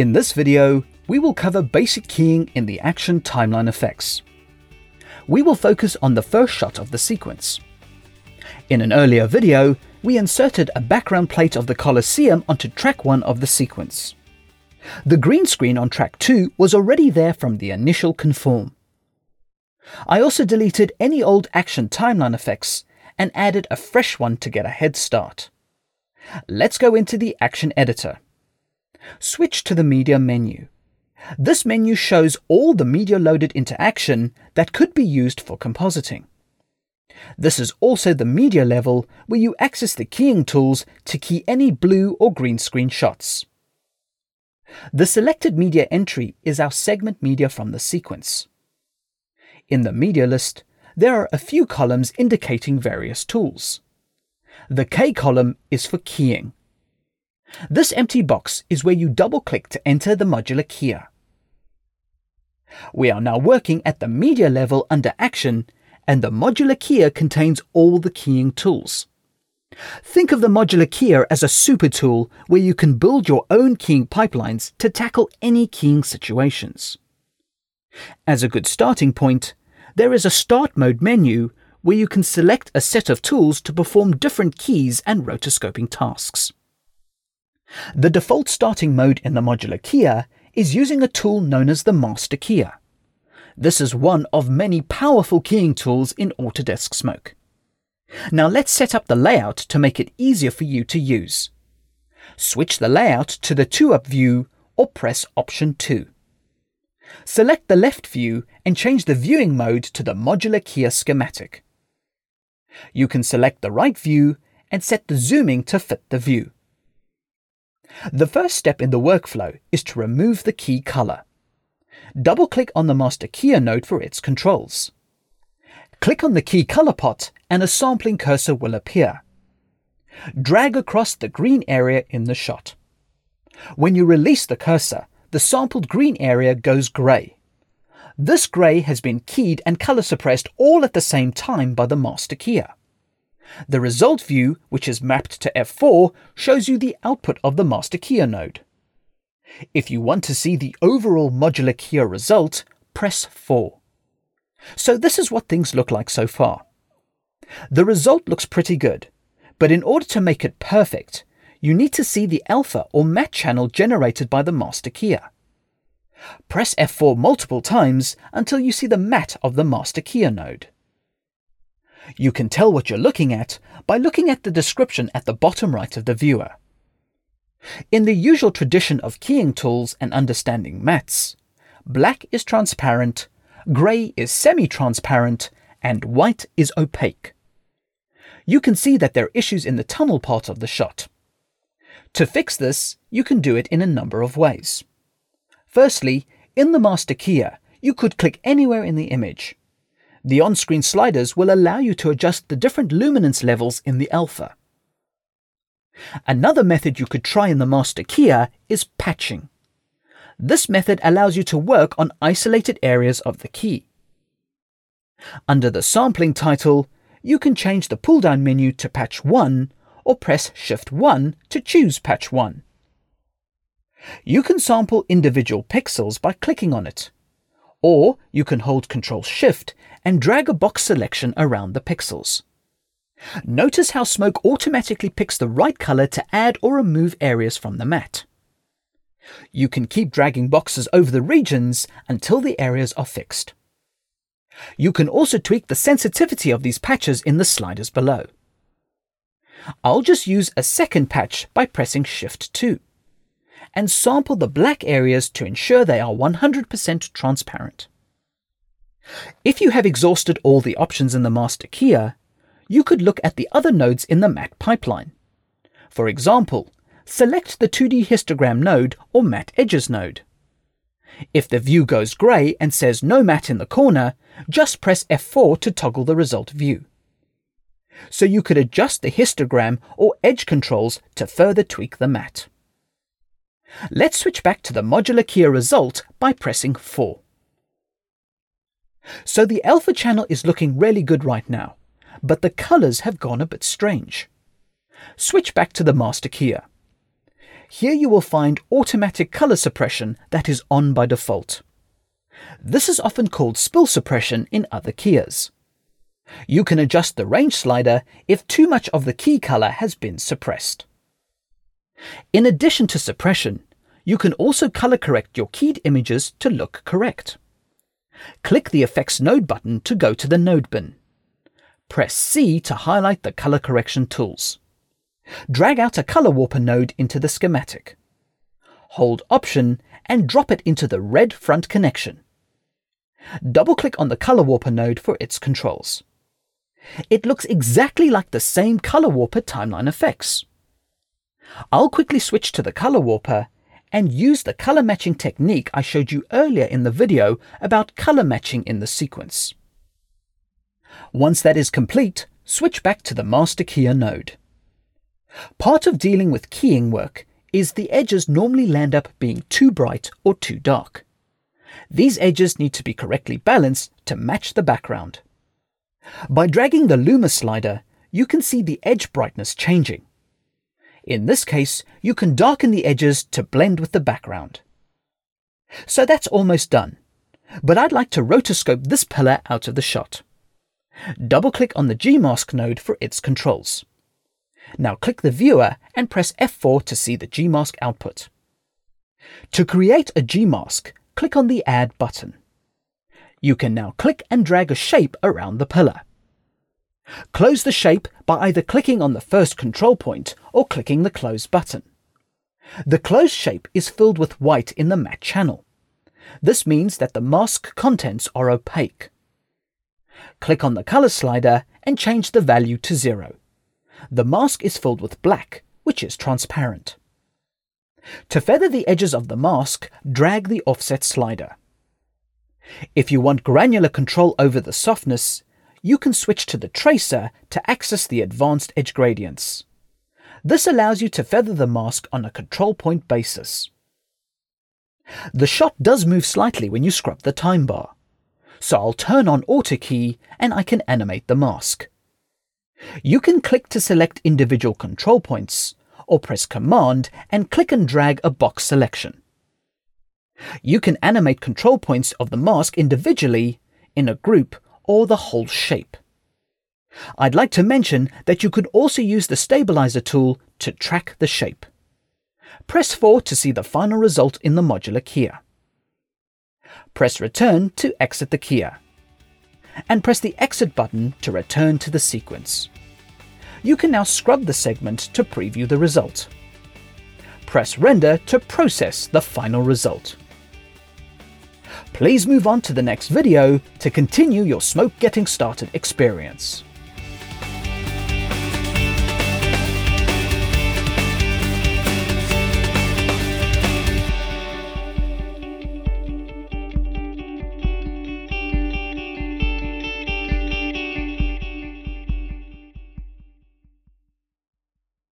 In this video, we will cover basic keying in the action timeline effects. We will focus on the first shot of the sequence. In an earlier video, we inserted a background plate of the Colosseum onto track 1 of the sequence. The green screen on track 2 was already there from the initial conform. I also deleted any old action timeline effects and added a fresh one to get a head start. Let's go into the action editor. Switch to the media menu. This menu shows all the media loaded into action that could be used for compositing. This is also the media level where you access the keying tools to key any blue or green screen shots. The selected media entry is our segment media from the sequence. In the media list, there are a few columns indicating various tools. The K column is for keying. This empty box is where you double click to enter the modular keyer. We are now working at the media level under Action, and the modular keyer contains all the keying tools. Think of the modular keyer as a super tool where you can build your own keying pipelines to tackle any keying situations. As a good starting point, there is a Start Mode menu where you can select a set of tools to perform different keys and rotoscoping tasks. The default starting mode in the modular keyer is using a tool known as the Master Keyer. This is one of many powerful keying tools in Autodesk Smoke. Now let's set up the layout to make it easier for you to use. Switch the layout to the 2-up view or press Option 2. Select the left view and change the viewing mode to the modular keyer schematic. You can select the right view and set the zooming to fit the view. The first step in the workflow is to remove the key color. Double-click on the Master Keyer node for its controls. Click on the key color pot and a sampling cursor will appear. Drag across the green area in the shot. When you release the cursor, the sampled green area goes grey. This grey has been keyed and color suppressed all at the same time by the master keyer. The result view, which is mapped to F4, shows you the output of the master keyer node. If you want to see the overall modular keyer result, press 4. So this is what things look like so far. The result looks pretty good, but in order to make it perfect, you need to see the alpha or matte channel generated by the master keyer. Press F4 multiple times until you see the matte of the master keyer node. You can tell what you're looking at by looking at the description at the bottom right of the viewer. In the usual tradition of keying tools and understanding mattes, black is transparent, grey is semi-transparent, and white is opaque. You can see that there are issues in the tunnel part of the shot. To fix this, you can do it in a number of ways. Firstly, in the master keyer, you could click anywhere in the image. The on-screen sliders will allow you to adjust the different luminance levels in the alpha. Another method you could try in the master keyer is patching. This method allows you to work on isolated areas of the key. Under the sampling title, you can change the pull-down menu to patch 1 or press Shift 1 to choose patch 1. You can sample individual pixels by clicking on it, or you can hold Ctrl Shift and drag a box selection around the pixels. Notice how Smoke automatically picks the right color to add or remove areas from the matte. You can keep dragging boxes over the regions until the areas are fixed. You can also tweak the sensitivity of these patches in the sliders below. I'll just use a second patch by pressing Shift 2 and sample the black areas to ensure they are 100% transparent. If you have exhausted all the options in the master keyer, you could look at the other nodes in the matte pipeline. For example, select the 2D histogram node or matte edges node. If the view goes grey and says no matte in the corner, just press F4 to toggle the result view. So you could adjust the histogram or edge controls to further tweak the matte. Let's switch back to the modular keyer result by pressing 4. So the alpha channel is looking really good right now, but the colors have gone a bit strange. Switch back to the master keyer. Here you will find automatic color suppression that is on by default. This is often called spill suppression in other keyers. You can adjust the range slider if too much of the key color has been suppressed. In addition to suppression, you can also color correct your keyed images to look correct. Click the Effects Node button to go to the node bin. Press C to highlight the color correction tools. Drag out a color warper node into the schematic. Hold Option and drop it into the red front connection. Double-click on the color warper node for its controls. It looks exactly like the same color warper timeline effects. I'll quickly switch to the color warper and use the color matching technique I showed you earlier in the video about color matching in the sequence. Once that is complete, switch back to the master keyer node. Part of dealing with keying work is the edges normally land up being too bright or too dark. These edges need to be correctly balanced to match the background. By dragging the Luma slider, you can see the edge brightness changing. In this case, you can darken the edges to blend with the background. So that's almost done, but I'd like to rotoscope this pillar out of the shot. Double-click on the Gmask node for its controls. Now click the viewer and press F4 to see the Gmask output. To create a Gmask, click on the Add button. You can now click and drag a shape around the pillar. Close the shape by either clicking on the first control point or clicking the Close button. The closed shape is filled with white in the matte channel. This means that the mask contents are opaque. Click on the color slider and change the value to zero. The mask is filled with black, which is transparent. To feather the edges of the mask, drag the offset slider. If you want granular control over the softness, you can switch to the tracer to access the advanced edge gradients. This allows you to feather the mask on a control point basis. The shot does move slightly when you scrub the time bar, so I'll turn on auto key and I can animate the mask. You can click to select individual control points, or press Command and click and drag a box selection. You can animate control points of the mask individually, in a group, or the whole shape. I'd like to mention that you could also use the stabilizer tool to track the shape. Press 4 to see the final result in the modular keyer. Press Return to exit the keyer. And press the Exit button to return to the sequence. You can now scrub the segment to preview the result. Press Render to process the final result. Please move on to the next video to continue your smoke getting started experience.